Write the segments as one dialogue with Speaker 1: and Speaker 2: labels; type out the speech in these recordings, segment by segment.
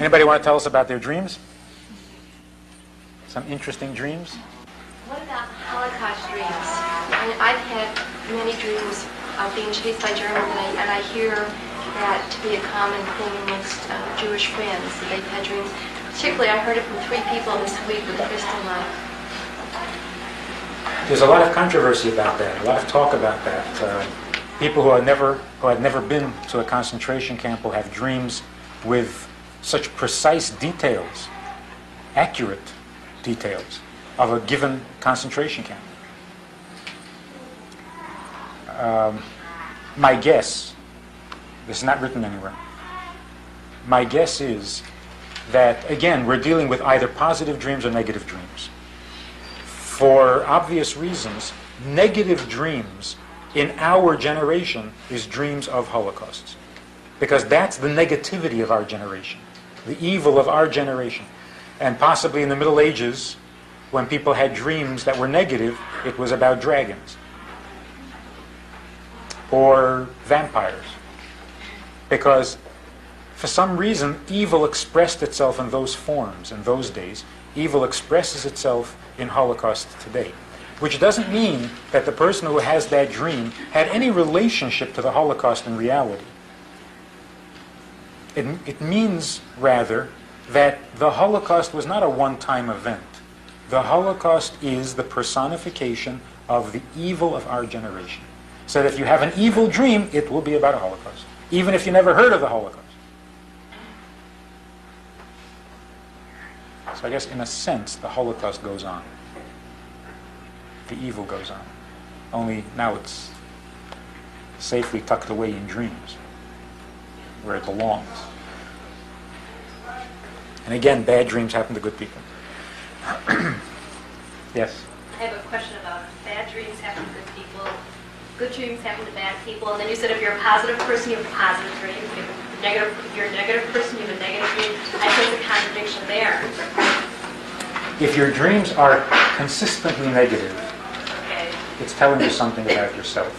Speaker 1: Anybody want to tell us about their dreams? Some interesting dreams?
Speaker 2: What about Holocaust dreams? I mean, I've had many dreams of being chased by Germans, and I, and I hear that to be a common thing amongst uh, Jewish friends, that they've had dreams. Particularly, I heard it from three people this week with Kristallnacht.
Speaker 1: There's a lot of controversy about that, a lot of talk about that. Uh, people who had never who had never been to a concentration camp will have dreams with such precise details, accurate details of a given concentration camp. Um, my guess, this is not written anywhere, my guess is that, again, we're dealing with either positive dreams or negative dreams. For obvious reasons, negative dreams in our generation is dreams of holocausts. Because that's the negativity of our generation the evil of our generation. And possibly in the Middle Ages, when people had dreams that were negative, it was about dragons or vampires. Because for some reason, evil expressed itself in those forms in those days. Evil expresses itself in Holocaust today. Which doesn't mean that the person who has that dream had any relationship to the Holocaust in reality. It, it means, rather, that the Holocaust was not a one time event. The Holocaust is the personification of the evil of our generation. So that if you have an evil dream, it will be about a Holocaust, even if you never heard of the Holocaust. So I guess, in a sense, the Holocaust goes on. The evil goes on. Only now it's safely tucked away in dreams where it belongs. And again, bad dreams happen to good people. yes?
Speaker 3: I have a question about bad dreams happen to good people, good dreams happen to bad people, and then you said if you're a positive person, you have positive dreams. If you're, negative, if you're a negative person, you have a negative dream. I think there's a contradiction there.
Speaker 1: If your dreams are consistently negative,
Speaker 3: Okay.
Speaker 1: it's telling you something about yourself.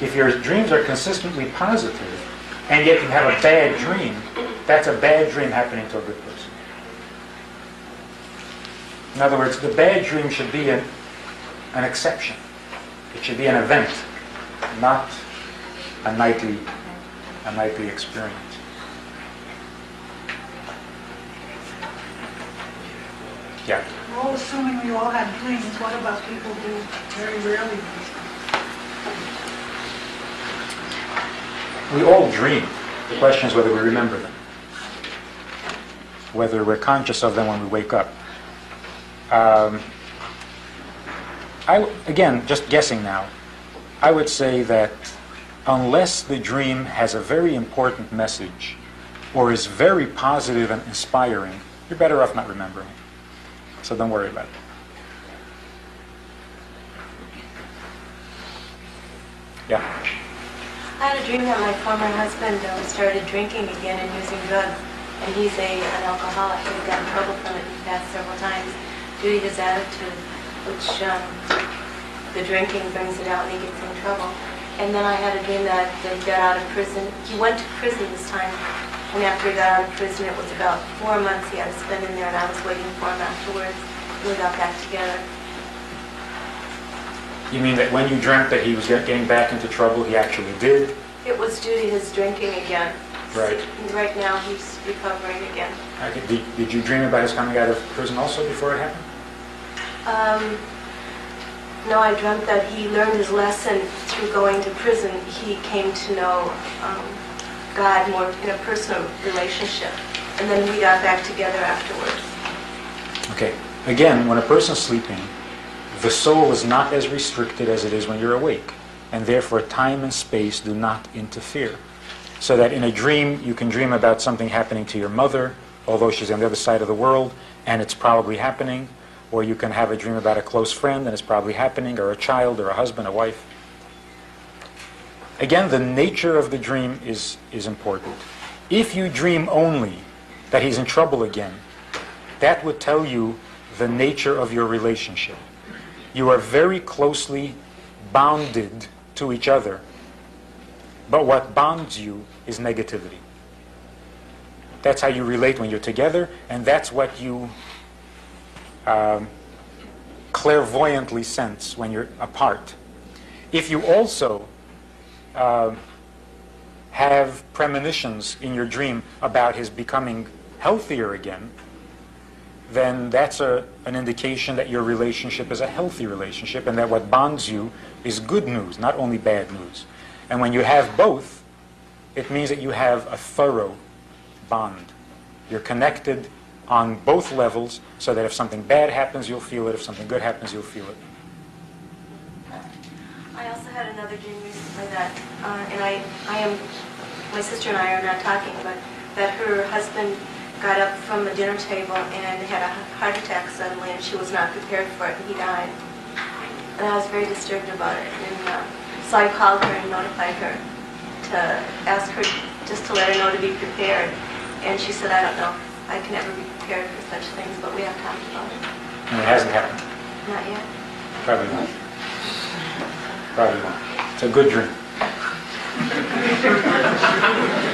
Speaker 1: If your dreams are consistently positive, and yet you have a bad dream, that's a bad dream happening to a good person. In other words, the bad dream should be an, an exception. It should be an event, not a nightly, a nightly experience. Yeah.
Speaker 4: Well, assuming we all have dreams, what about people who very rarely?
Speaker 1: We all dream. The question is whether we remember them, whether we're conscious of them when we wake up. Um, I, again, just guessing now, I would say that unless the dream has a very important message or is very positive and inspiring, you're better off not remembering it. So don't worry about it. Yeah.
Speaker 2: I had a dream that my former husband uh, started drinking again and using drugs. And he's a, an alcoholic he got in trouble from it the past several times due to his attitude, which um, the drinking brings it out and he gets in trouble. And then I had a dream that he got out of prison. He went to prison this time. And after he got out of prison, it was about four months he had to spend in there and I was waiting for him afterwards. We got back together.
Speaker 1: You mean that when you dreamt that he was get- getting back into trouble, he actually did?
Speaker 2: It was due to his drinking again.
Speaker 1: Right.
Speaker 2: Right now, he's recovering again.
Speaker 1: Did, did you dream about his coming out of prison also before it happened?
Speaker 2: Um, no, I dreamt that he learned his lesson through going to prison. He came to know um, God more in a personal relationship. And then we got back together afterwards.
Speaker 1: Okay. Again, when a person's sleeping, the soul is not as restricted as it is when you're awake. and therefore time and space do not interfere. So that in a dream, you can dream about something happening to your mother, although she's on the other side of the world, and it's probably happening. Or you can have a dream about a close friend, and it's probably happening, or a child, or a husband, a wife. Again, the nature of the dream is, is important. If you dream only that he's in trouble again, that would tell you the nature of your relationship. You are very closely bounded to each other, but what bonds you is negativity. That's how you relate when you're together, and that's what you um, clairvoyantly sense when you're apart. If you also uh, have premonitions in your dream about his becoming healthier again, then that's a, an indication that your relationship is a healthy relationship and that what bonds you is good news, not only bad news. And when you have both, it means that you have a thorough bond. You're connected on both levels so that if something bad happens, you'll feel it. If something good happens, you'll feel it.
Speaker 2: I also had another dream recently that, uh, and I, I am, my sister and I are not talking, but that her husband got up from the dinner table and had a heart attack suddenly, and she was not prepared for it, and he died. And I was very disturbed about it, and uh, so I called her and notified her to ask her just to let her know to be prepared. And she said, I don't know, I can never be prepared for such things, but we have talked about it.
Speaker 1: And it hasn't happened.
Speaker 2: Not yet.
Speaker 1: Probably not. Probably not. It's a good dream.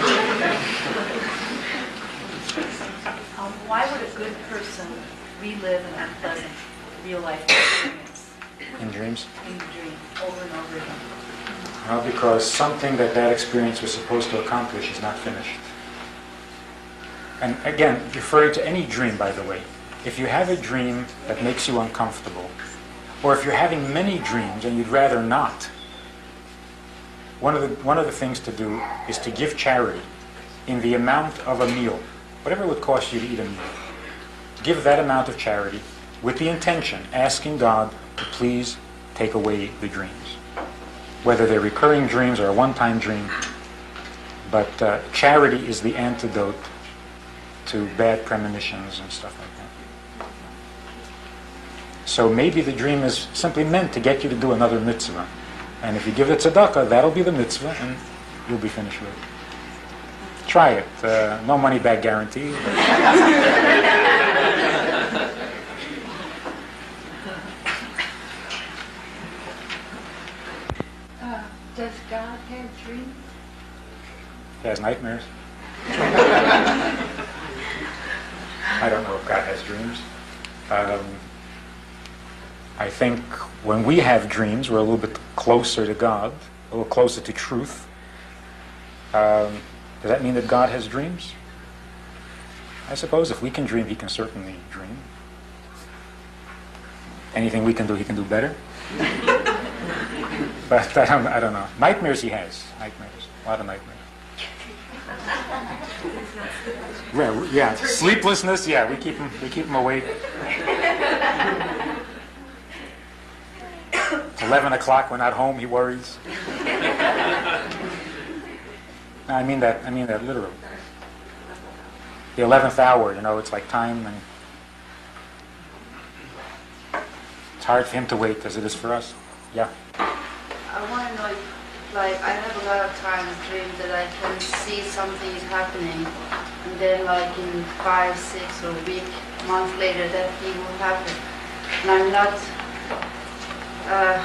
Speaker 5: Um, why would a good person relive an unpleasant real-life experience
Speaker 1: In dreams?
Speaker 5: in the dream over and over again?
Speaker 1: Well, because something that that experience was supposed to accomplish is not finished. And again, referring to any dream, by the way, if you have a dream that makes you uncomfortable, or if you're having many dreams and you'd rather not, one of the, one of the things to do is to give charity in the amount of a meal, whatever it would cost you to eat a meal. Give that amount of charity with the intention, asking God to please take away the dreams whether they're recurring dreams or a one-time dream. But uh, charity is the antidote to bad premonitions and stuff like that. So maybe the dream is simply meant to get you to do another mitzvah. And if you give it tzedakah, that'll be the mitzvah and you'll be finished with it. Try it. Uh, no money back guarantee.
Speaker 4: Uh, Does God have dreams?
Speaker 1: He has nightmares. I don't know if God has dreams. Um, I think when we have dreams, we're a little bit closer to God, a little closer to truth. Um, does that mean that God has dreams? I suppose if we can dream, He can certainly dream. Anything we can do, He can do better. but I don't, I don't know. Nightmares He has. Nightmares. A lot of nightmares. Yeah, yeah, sleeplessness. Yeah, we keep him. We keep him awake. Eleven o'clock. We're not home. He worries. I mean that. I mean that literally. The eleventh hour. You know, it's like time, and it's hard for him to wait as it is for us. Yeah.
Speaker 6: I want to know, if, like, I have a lot of times dreams that I can see something is happening, and then, like, in five, six, or a week, month later, that thing will happen. And I'm not, uh,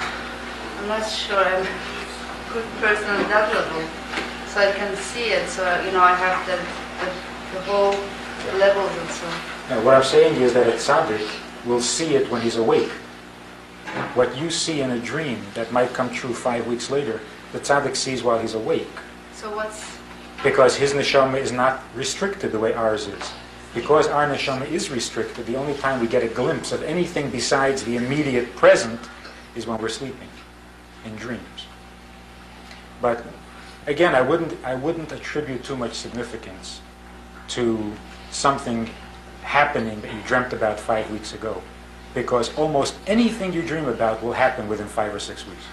Speaker 6: I'm not sure I'm a good person on that level, so I can see it. So, you know, I have the, the, the whole levels and so.
Speaker 1: Now, what I'm saying is that a tzaddik will see it when he's awake. What you see in a dream that might come true five weeks later, the tzaddik sees while he's awake.
Speaker 6: So what's
Speaker 1: Because his neshama is not restricted the way ours is. Because our neshama is restricted, the only time we get a glimpse of anything besides the immediate present is when we're sleeping, in dreams. But again, I wouldn't, I wouldn't attribute too much significance to something happening that you dreamt about five weeks ago. Because almost anything you dream about will happen within five or six weeks.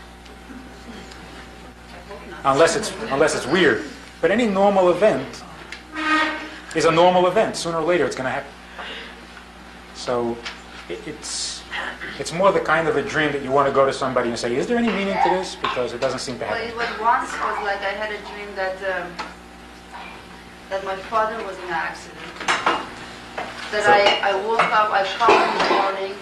Speaker 1: unless it's unless it's weird. But any normal event is a normal event. Sooner or later, it's going to happen. So it, it's it's more the kind of a dream that you want to go to somebody and say, "Is there any meaning to this?" Because it doesn't seem to
Speaker 6: happen.
Speaker 1: Well,
Speaker 6: it was once was like I had a dream that um, that my father was in an accident. That
Speaker 1: So-
Speaker 6: I, I woke up, I come in the morning,